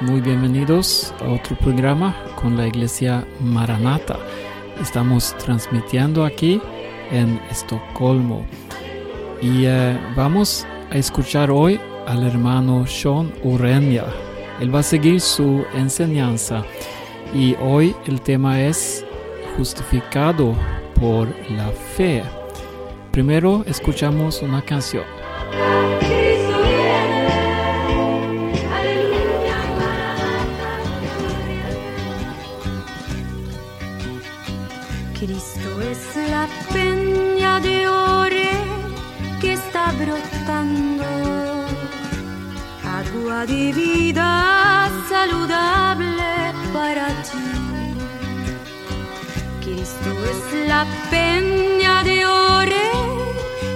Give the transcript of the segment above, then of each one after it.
muy bienvenidos a otro programa con la Iglesia Maranata. Estamos transmitiendo aquí en Estocolmo y eh, vamos a escuchar hoy al hermano Sean Urenia. Él va a seguir su enseñanza y hoy el tema es justificado por la fe. Primero escuchamos una canción. Brotando, agua de vida saludable para ti. Cristo es la peña de ore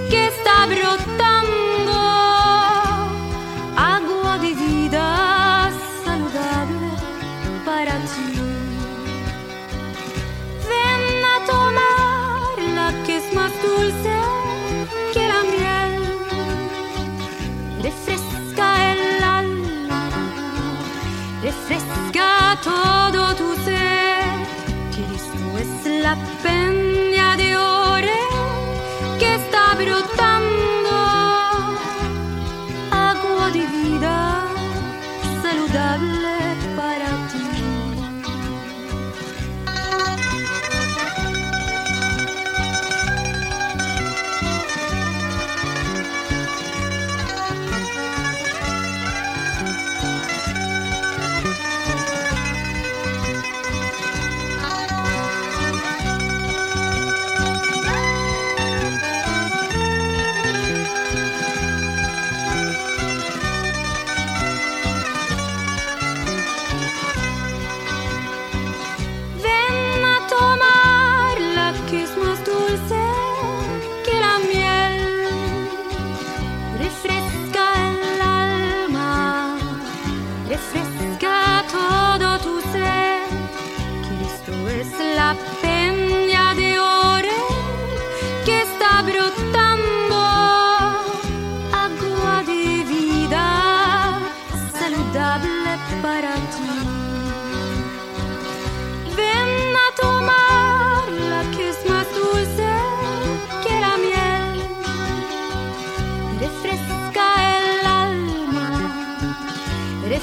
que está brotando, que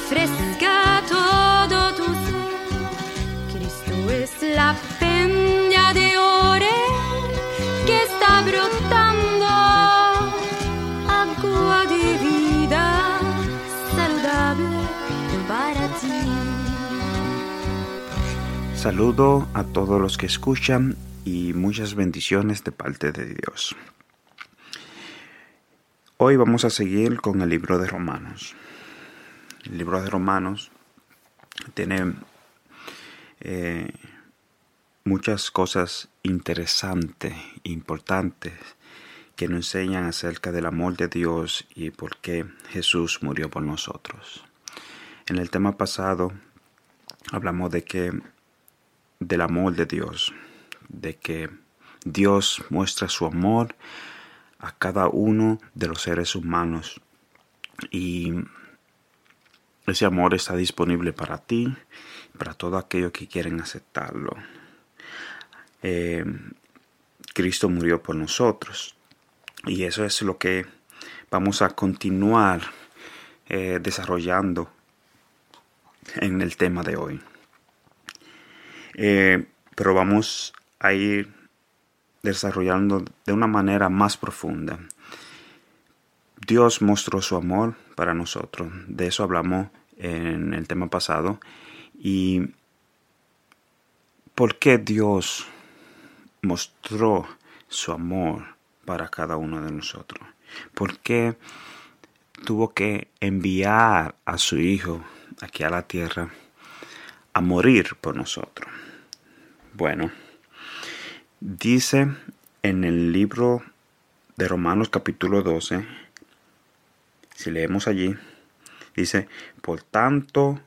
refresca todo tu ser. Cristo es la peña de ore que está brotando, agua de vida saludable para ti. Saludo a todos los que escuchan y muchas bendiciones de parte de Dios. Hoy vamos a seguir con el libro de Romanos. El libro de Romanos tiene eh, muchas cosas interesantes, importantes, que nos enseñan acerca del amor de Dios y por qué Jesús murió por nosotros. En el tema pasado hablamos de que del amor de Dios, de que Dios muestra su amor a cada uno de los seres humanos y ese amor está disponible para ti, para todos aquellos que quieren aceptarlo. Eh, Cristo murió por nosotros y eso es lo que vamos a continuar eh, desarrollando en el tema de hoy. Eh, pero vamos a ir desarrollando de una manera más profunda. Dios mostró su amor para nosotros. De eso hablamos en el tema pasado. Y por qué Dios mostró su amor para cada uno de nosotros. ¿Por qué tuvo que enviar a su Hijo aquí a la tierra a morir por nosotros? Bueno, dice en el libro de Romanos capítulo 12, si leemos allí, dice, por tanto,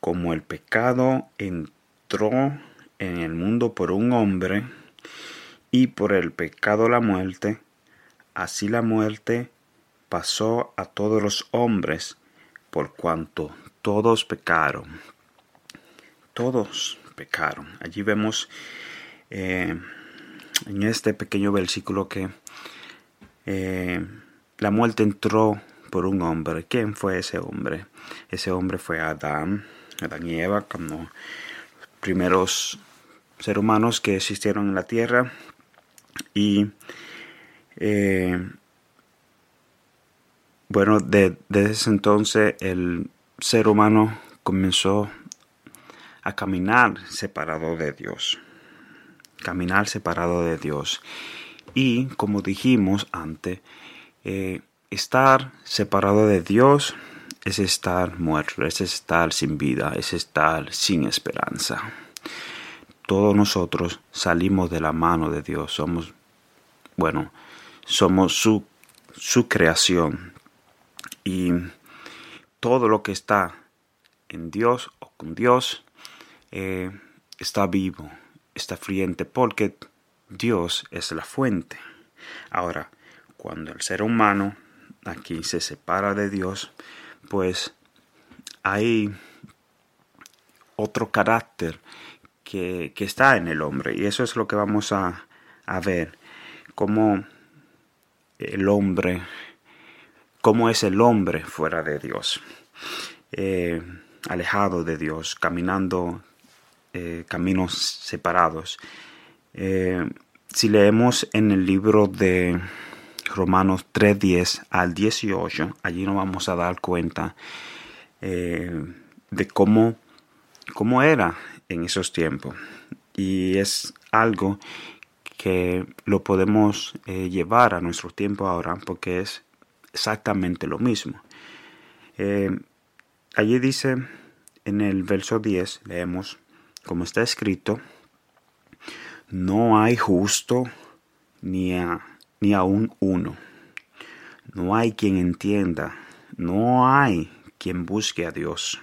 como el pecado entró en el mundo por un hombre, y por el pecado la muerte, así la muerte pasó a todos los hombres, por cuanto todos pecaron. Todos pecaron. Allí vemos eh, en este pequeño versículo que eh, la muerte entró por un hombre. ¿Quién fue ese hombre? Ese hombre fue Adán, Adán y Eva, como los primeros seres humanos que existieron en la tierra. Y eh, bueno, desde ese entonces el ser humano comenzó a caminar separado de Dios. Caminar separado de Dios. Y como dijimos antes, eh, estar separado de Dios es estar muerto, es estar sin vida, es estar sin esperanza. Todos nosotros salimos de la mano de Dios, somos, bueno, somos su, su creación. Y todo lo que está en Dios o con Dios eh, está vivo, está friente, porque Dios es la fuente. Ahora, cuando el ser humano aquí se separa de Dios, pues hay otro carácter que, está en el hombre. Y eso es lo que vamos a, ver. Cómo el hombre, cómo es el hombre fuera de Dios. Eh, alejado de Dios, caminando eh, caminos separados. Eh, si leemos en el libro de Romanos 3.10 al 18, allí nos vamos a dar cuenta eh, de cómo, cómo era en esos tiempos. Y es algo que lo podemos eh, llevar a nuestro tiempo ahora porque es exactamente lo mismo. Eh, allí dice en el verso 10, leemos, como está escrito, no hay justo ni a ni aún uno. No hay quien entienda, no hay quien busque a Dios.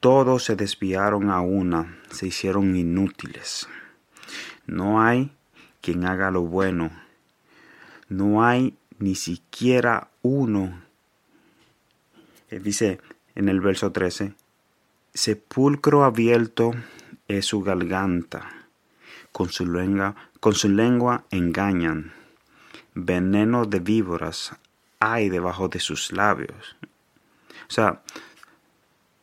Todos se desviaron a una, se hicieron inútiles. No hay quien haga lo bueno. No hay ni siquiera uno. Eh, dice en el verso 13, sepulcro abierto es su garganta con su lengua, con su lengua engañan. Veneno de víboras hay debajo de sus labios. O sea,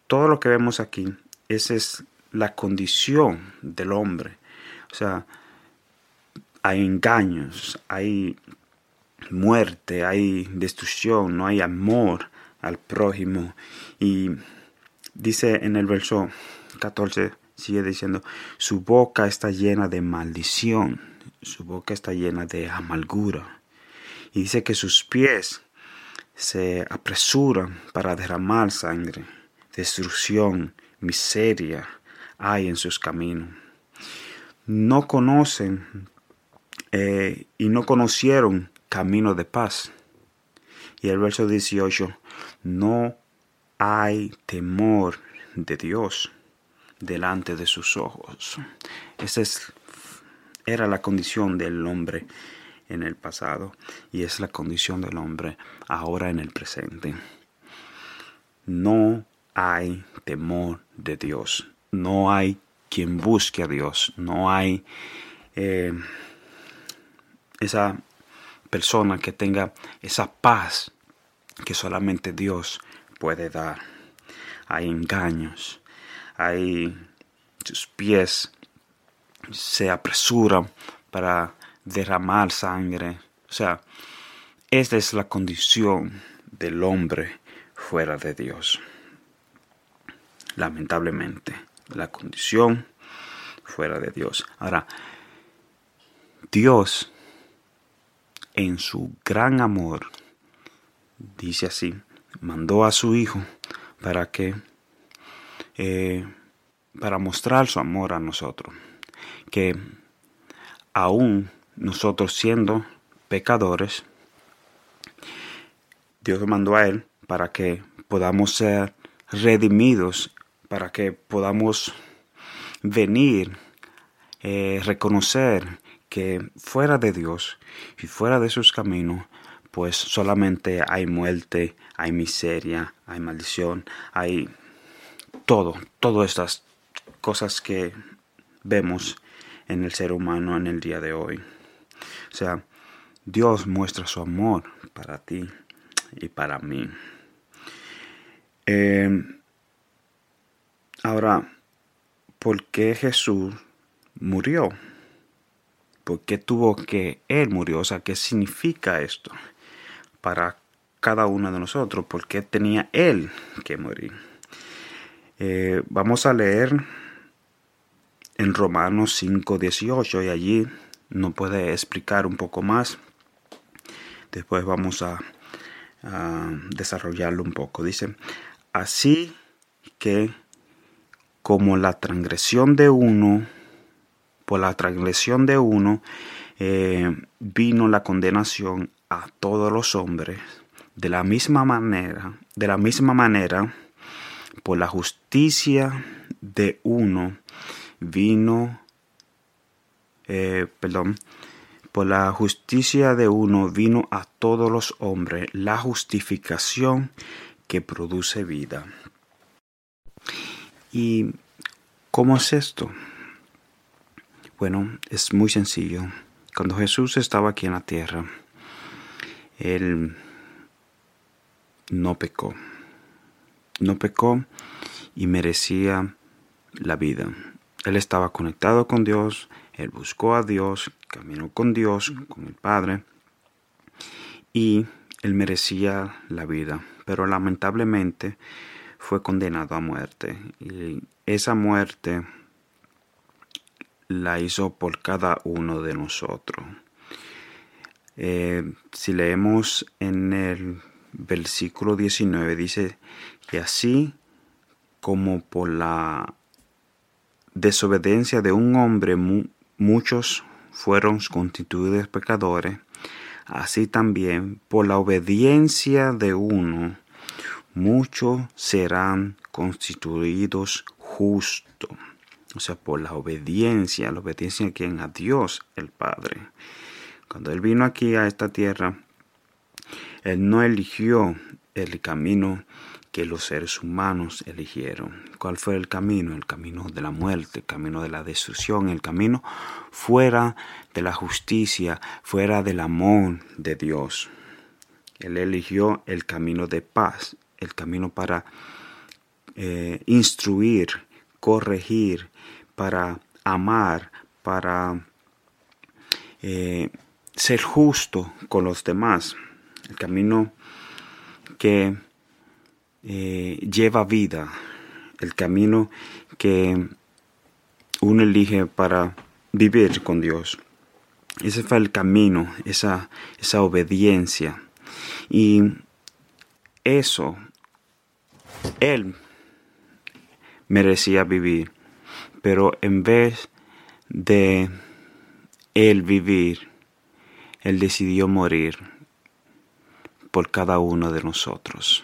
todo lo que vemos aquí, esa es la condición del hombre. O sea, hay engaños, hay muerte, hay destrucción, no hay amor al prójimo. Y dice en el verso 14, sigue diciendo, su boca está llena de maldición, su boca está llena de amargura. Y dice que sus pies se apresuran para derramar sangre, destrucción, miseria hay en sus caminos. No conocen eh, y no conocieron camino de paz. Y el verso 18, no hay temor de Dios delante de sus ojos. Esa es, era la condición del hombre en el pasado y es la condición del hombre ahora en el presente. No hay temor de Dios, no hay quien busque a Dios, no hay eh, esa persona que tenga esa paz que solamente Dios puede dar. Hay engaños, ahí sus pies se apresuran para derramar sangre. O sea, esta es la condición del hombre fuera de Dios. Lamentablemente, la condición fuera de Dios. Ahora, Dios, en su gran amor, dice así, mandó a su Hijo para que eh, para mostrar su amor a nosotros. Que aún nosotros siendo pecadores, Dios mandó a Él para que podamos ser redimidos, para que podamos venir, eh, reconocer que fuera de Dios y fuera de sus caminos, pues solamente hay muerte, hay miseria, hay maldición, hay todo, todas estas cosas que vemos en el ser humano en el día de hoy. O sea, Dios muestra su amor para ti y para mí. Em, ahora, ¿por qué Jesús murió? ¿Por qué tuvo que Él murió? O sea, ¿qué significa esto para cada uno de nosotros? ¿Por qué tenía Él que morir? Eh, vamos a leer en Romanos 5, 18 y allí nos puede explicar un poco más. Después vamos a, a desarrollarlo un poco. Dice, así que como la transgresión de uno, por la transgresión de uno, eh, vino la condenación a todos los hombres, de la misma manera, de la misma manera, por la justicia de uno vino, eh, perdón, por la justicia de uno vino a todos los hombres la justificación que produce vida. ¿Y cómo es esto? Bueno, es muy sencillo. Cuando Jesús estaba aquí en la tierra, Él no pecó. No pecó y merecía la vida. Él estaba conectado con Dios, él buscó a Dios, caminó con Dios, con el Padre, y él merecía la vida, pero lamentablemente fue condenado a muerte. Y esa muerte la hizo por cada uno de nosotros. Eh, si leemos en el versículo 19, dice que así como por la desobediencia de un hombre muchos fueron constituidos pecadores, así también por la obediencia de uno muchos serán constituidos justos. O sea, por la obediencia, la obediencia a quien? A Dios el Padre. Cuando Él vino aquí a esta tierra, Él no eligió el camino que los seres humanos eligieron. ¿Cuál fue el camino? El camino de la muerte, el camino de la destrucción, el camino fuera de la justicia, fuera del amor de Dios. Él eligió el camino de paz, el camino para eh, instruir, corregir, para amar, para eh, ser justo con los demás. El camino que eh, lleva vida, el camino que uno elige para vivir con Dios. Ese fue el camino, esa, esa obediencia. Y eso, Él merecía vivir, pero en vez de Él vivir, Él decidió morir por cada uno de nosotros.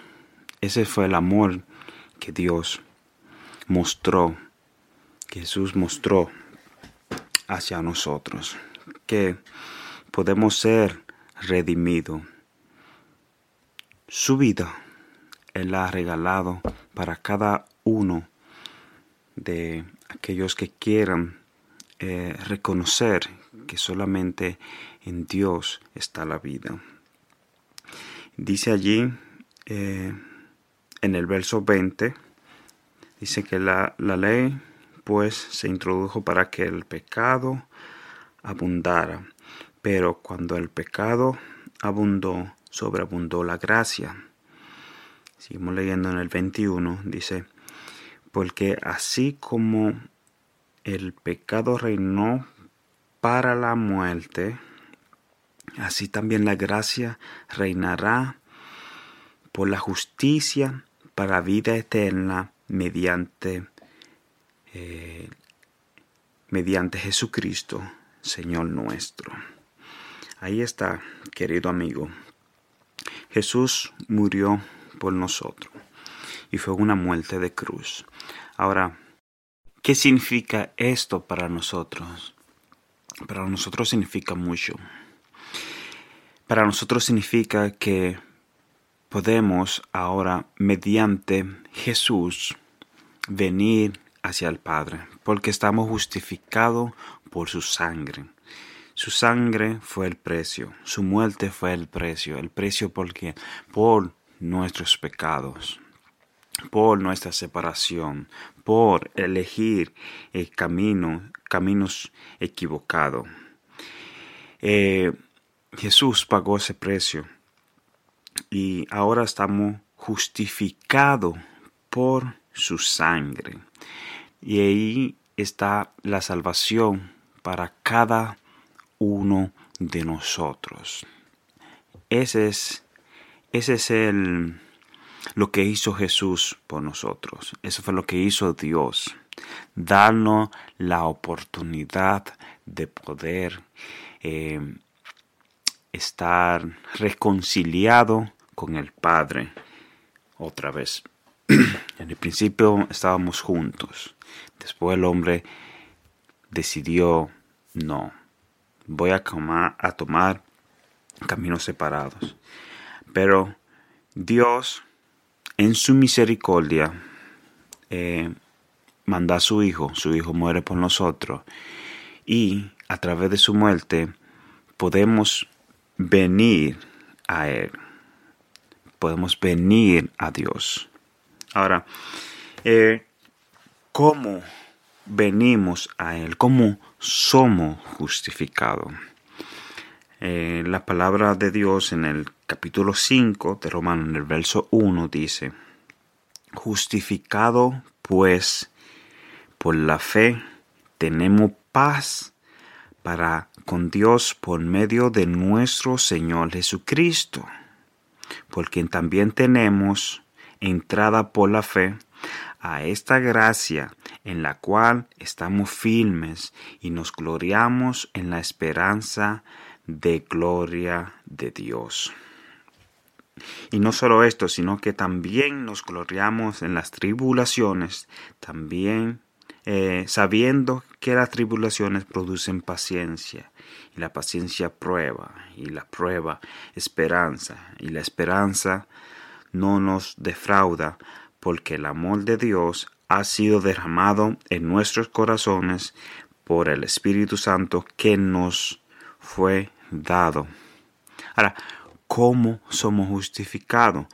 Ese fue el amor que Dios mostró, Jesús mostró hacia nosotros, que podemos ser redimidos. Su vida Él la ha regalado para cada uno de aquellos que quieran eh, reconocer que solamente en Dios está la vida. Dice allí eh, en el verso 20 dice que la, la, ley pues se introdujo para que el pecado abundara, pero cuando el pecado abundó, sobreabundó la gracia. Seguimos leyendo en el 21, dice, porque así como el pecado reinó para la muerte, así también la gracia reinará por la justicia para vida eterna mediante, eh, mediante Jesucristo, Señor nuestro. Ahí está, querido amigo. Jesús murió por nosotros y fue una muerte de cruz. Ahora, ¿qué significa esto para nosotros? Para nosotros significa mucho. Para nosotros significa que podemos ahora, mediante Jesús, venir hacia el Padre, porque estamos justificados por su sangre. Su sangre fue el precio, su muerte fue el precio, el precio porque por nuestros pecados, por nuestra separación, por elegir el camino, caminos equivocados. Eh, Jesús pagó ese precio y ahora estamos justificados por su sangre. Y ahí está la salvación para cada uno de nosotros. Ese es, ese es el, lo que hizo Jesús por nosotros. Eso fue lo que hizo Dios. Darnos la oportunidad de poder eh, estar reconciliado con el Padre otra vez. en el principio estábamos juntos. Después el hombre decidió, no, voy a, tomar caminos separados. Pero Dios, en su misericordia, eh, manda a su Hijo, su Hijo muere por nosotros, y a través de su muerte podemos venir a Él. Podemos venir a Dios. Ahora, eh, ¿cómo venimos a Él? ¿Cómo somos justificados? Eh, la palabra de Dios en el capítulo 5 de Romanos, en el verso 1, dice, justificado pues por la fe, tenemos paz para con Dios por medio de nuestro Señor Jesucristo, por quien también tenemos entrada por la fe a esta gracia en la cual estamos firmes y nos gloriamos en la esperanza de gloria de Dios. Y no solo esto, sino que también nos gloriamos en las tribulaciones, también eh, sabiendo que las tribulaciones producen paciencia, y la paciencia prueba, y la prueba esperanza, y la esperanza no nos defrauda, porque el amor de Dios ha sido derramado en nuestros corazones por el Espíritu Santo que nos fue dado. Ahora, ¿cómo somos justificados?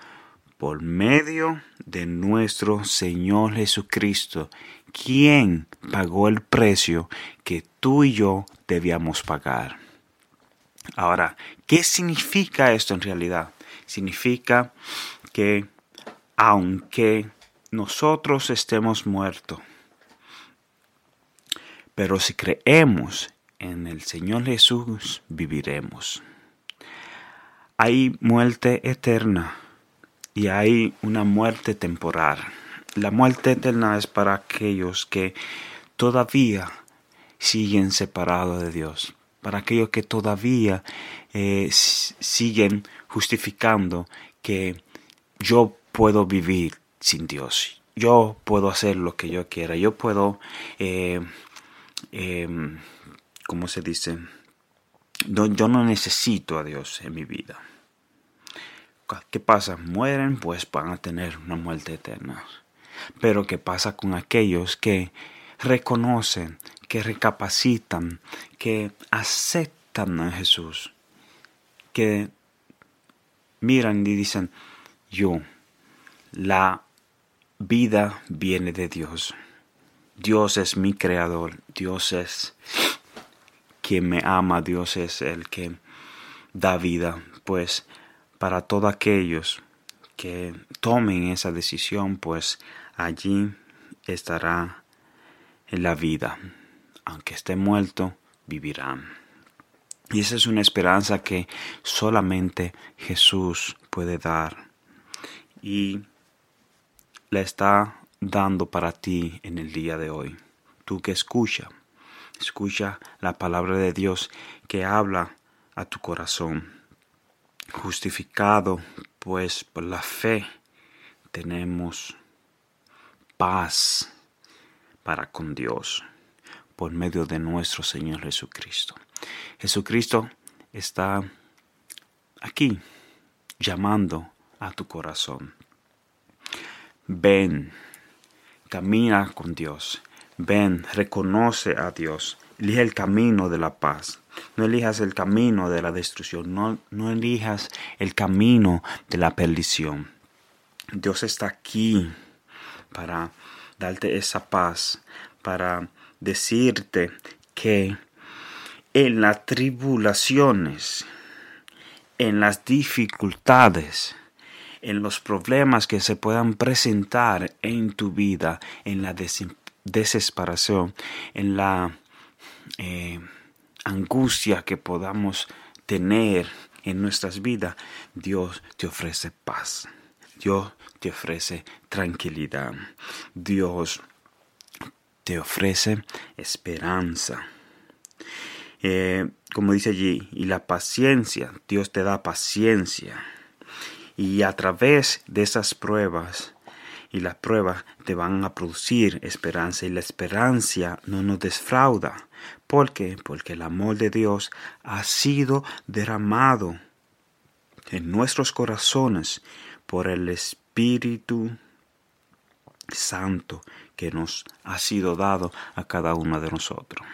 Por medio de nuestro Señor Jesucristo, quien pagó el precio que tú y yo debíamos pagar. Ahora, ¿qué significa esto en realidad? Significa que aunque nosotros estemos muertos, pero si creemos en el Señor Jesús, viviremos. Hay muerte eterna y hay una muerte temporal. La muerte eterna es para aquellos que todavía siguen separados de Dios, para aquellos que todavía eh, siguen justificando que yo puedo vivir sin Dios. Yo puedo hacer lo que yo quiera. Yo puedo, eh, em, ¿cómo se dice? yo no necesito a Dios en mi vida. ¿Qué pasa? Mueren, pues van a tener una muerte eterna. Pero ¿qué pasa con aquellos que reconocen, que recapacitan, que aceptan a Jesús? Que miran y dicen, yo, la vida viene de Dios. Dios es mi creador, Dios es quien me ama, Dios es el que da vida. Pues para todos aquellos que tomen esa decisión, pues allí estará la vida. Aunque esté muerto, vivirán. Y esa es una esperanza que solamente Jesús puede dar. Y la está dando para ti en el día de hoy. Tú que escucha, escucha la palabra de Dios que habla a tu corazón. Justificado pues por la fe tenemos paz para con Dios por medio de nuestro Señor Jesucristo. Jesucristo está aquí, llamando a tu corazón. Ven, camina con Dios. Ven, reconoce a Dios. Elige el camino de la paz. No elijas el camino de la destrucción. No, no elijas el camino de la perdición. Dios está aquí para darte esa paz, para decirte que en las tribulaciones, en las dificultades, en los problemas que se puedan presentar en tu vida, en la desesperación, en la eh, angustia que podamos tener en nuestras vidas, Dios te ofrece paz. Dios te ofrece tranquilidad. Dios te ofrece esperanza. Eh, como dice allí, y la paciencia, Dios te da paciencia. Y a través de esas pruebas, y las pruebas te van a producir esperanza, y la esperanza no nos defrauda. ¿Por qué? Porque el amor de Dios ha sido derramado en nuestros corazones por el Espíritu Santo que nos ha sido dado a cada uno de nosotros.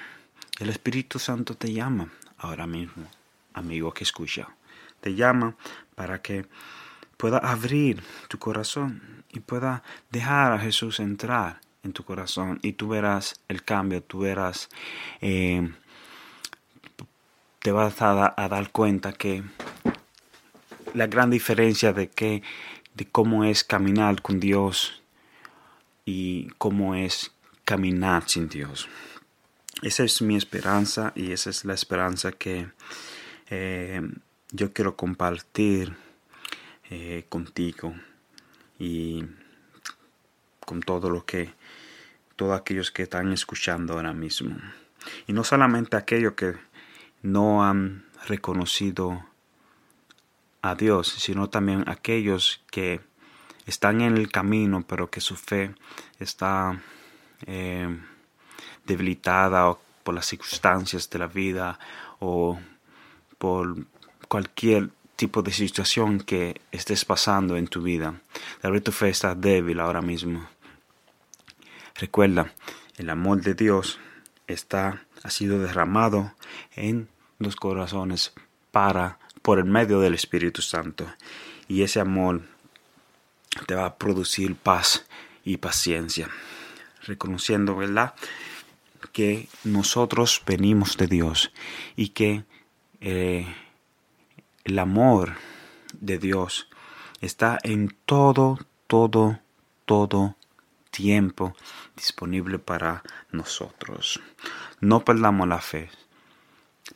El Espíritu Santo te llama ahora mismo, amigo que escucha. Te llama para que pueda abrir tu corazón y pueda dejar a Jesús entrar en tu corazón y tú verás el cambio, tú verás, eh, te vas a, dar cuenta que la gran diferencia de que de cómo es caminar con Dios y cómo es caminar sin Dios. Esa es mi esperanza y esa es la esperanza que eh, yo quiero compartir eh, contigo y con todo lo que todos aquellos que están escuchando ahora mismo. Y no solamente aquellos que no han reconocido a Dios, sino también aquellos que están en el camino, pero que su fe está eh, debilitada por las circunstancias de la vida o por cualquier tipo de situación que estés pasando en tu vida. Tal vez tu fe está débil ahora mismo. Recuerda, el amor de Dios está, ha sido derramado en los corazones para, por el medio del Espíritu Santo. Y ese amor te va a producir paz y paciencia. Reconociendo, ¿verdad? que nosotros venimos de Dios y que eh, el amor de Dios está en todo, todo, todo tiempo disponible para nosotros. No perdamos la fe.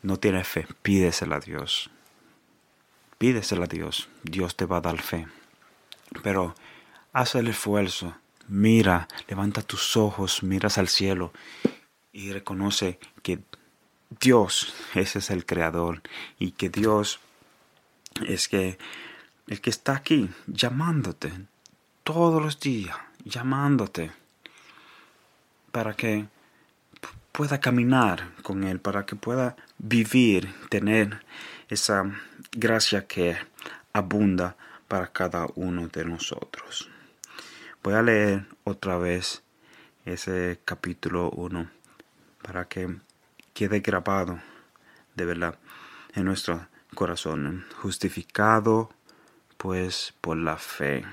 No tienes fe, pídesela a Dios. Pídesela a Dios. Dios te va a dar fe. Pero haz el esfuerzo. Mira, levanta tus ojos, miras al cielo y reconoce que Dios ese es el creador y que Dios es que el que está aquí llamándote todos los días, llamándote para que pueda caminar con Él, para que pueda vivir, tener esa gracia que abunda para cada uno de nosotros. Voy a leer otra vez ese capítulo 1 para que quede grabado de verdad en nuestro corazón, justificado pues por la fe.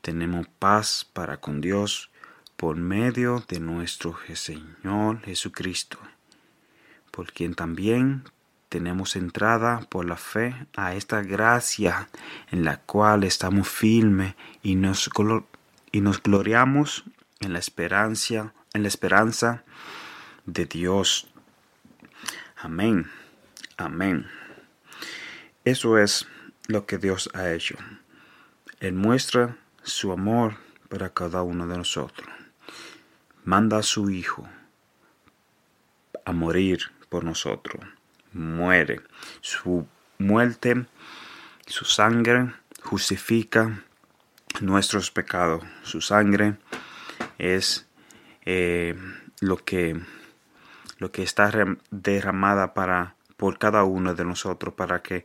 Tenemos paz para con Dios por medio de nuestro Señor Jesucristo, por quien también tenemos entrada por la fe a esta gracia en la cual estamos firmes y nos, y nos gloriamos en la esperanza en la esperanza de Dios. Amén. Amén. Eso es lo que Dios ha hecho. Él muestra su amor para cada uno de nosotros. Manda a su Hijo a morir por nosotros. Muere. Su muerte, su sangre justifica nuestros pecados. Su sangre es eh, lo, que, lo que está derramada para, por cada uno de nosotros para que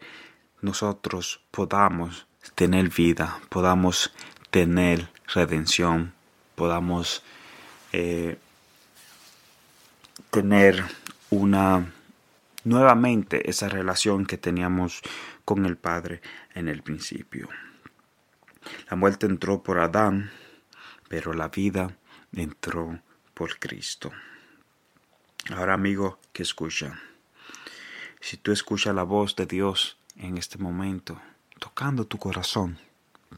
nosotros podamos tener vida, podamos tener redención, podamos eh, tener una nuevamente esa relación que teníamos con el Padre en el principio. La muerte entró por Adán, pero la vida entró por Cristo. Ahora amigo que escucha, si tú escuchas la voz de Dios en este momento, tocando tu corazón,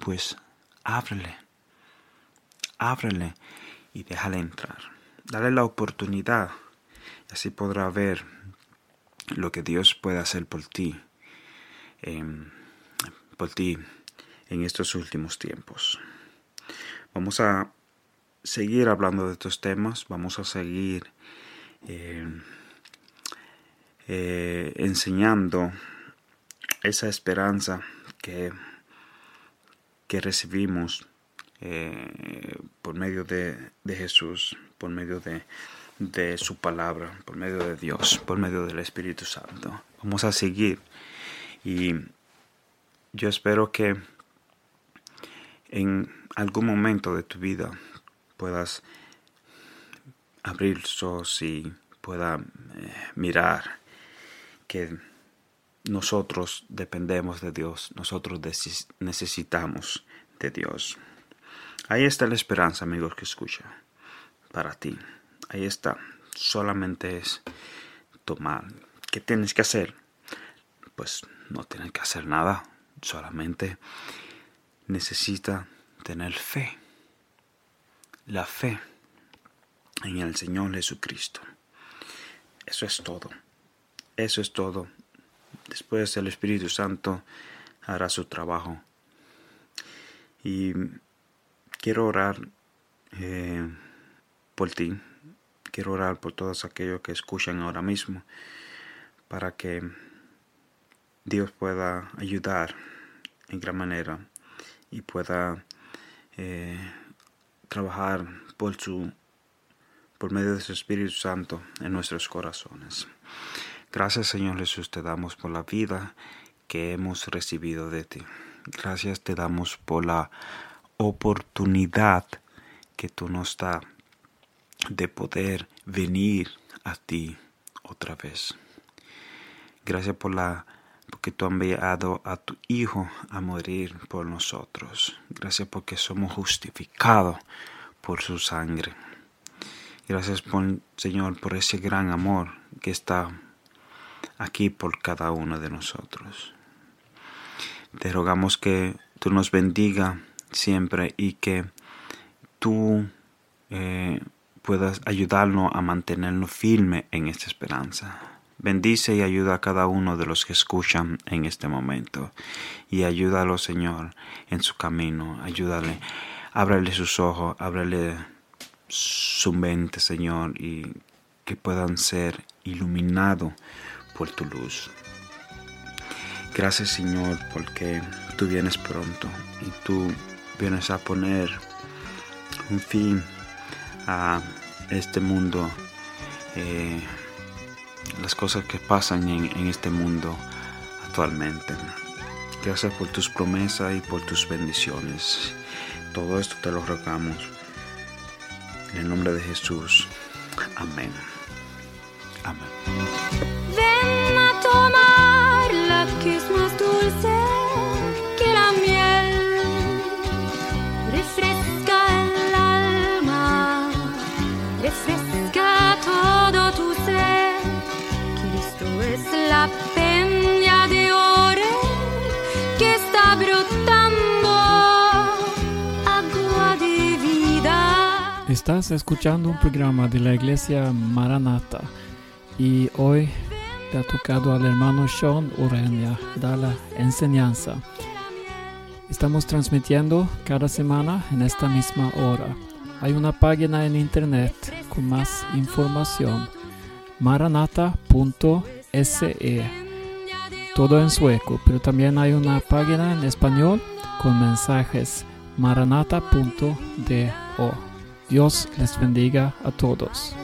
pues ábrele, ábrele y déjale entrar. Dale la oportunidad, así podrá ver lo que Dios puede hacer por ti, em, por ti en estos últimos tiempos. Vamos a seguir hablando de estos temas, vamos a seguir em, eh, enseñando esa esperanza que, que recibimos eh, por medio de, de, Jesús, por medio de, de su palabra, por medio de Dios, por medio del Espíritu Santo. Vamos a seguir y yo espero que en algún momento de tu vida puedas abrir ojos y pueda eh, mirar que nosotros dependemos de Dios, nosotros necesitamos de Dios. Ahí está la esperanza, amigos que escuchan, para ti. Ahí está. Solamente es tomar. ¿Qué tienes que hacer? Pues no tienes que hacer nada. Solamente necesita tener fe. La fe en el Señor Jesucristo. Eso es todo. Eso es todo. Después el Espíritu Santo hará su trabajo. Y quiero orar eh, por ti. Quiero orar por todos aquellos que escuchan ahora mismo para que Dios pueda ayudar en gran manera y pueda eh, trabajar por su por medio de su Espíritu Santo en nuestros corazones. Gracias Señor Jesús te damos por la vida que hemos recibido de ti. Gracias te damos por la oportunidad que tú nos das de poder venir a ti otra vez. Gracias por la porque tú has enviado a tu Hijo a morir por nosotros. Gracias porque somos justificados por su sangre. Gracias, Señor, por ese gran amor que está aquí por cada uno de nosotros. Te rogamos que tú nos bendiga siempre y que tú eh, puedas ayudarnos a mantenernos firme en esta esperanza. Bendice y ayuda a cada uno de los que escuchan en este momento. Y ayúdalo, Señor, en su camino. Ayúdale. Ábrele sus ojos, ábrele su mente, Señor, y que puedan ser iluminados por tu luz. Gracias, Señor, porque tú vienes pronto y tú vienes a poner un fin a este mundo, eh, las cosas que pasan en, en este mundo actualmente. Gracias por tus promesas y por tus bendiciones. Todo esto te lo rogamos. En el nombre de Jesús. Amén. Amén. Estás escuchando un programa de la iglesia Maranata y hoy ha tocado al hermano Sean Urania dar la enseñanza. Estamos transmitiendo cada semana en esta misma hora. Hay una página en internet con más información, maranata.se. Todo en sueco, pero también hay una página en español con mensajes maranata.do. Dios les bendiga a todos.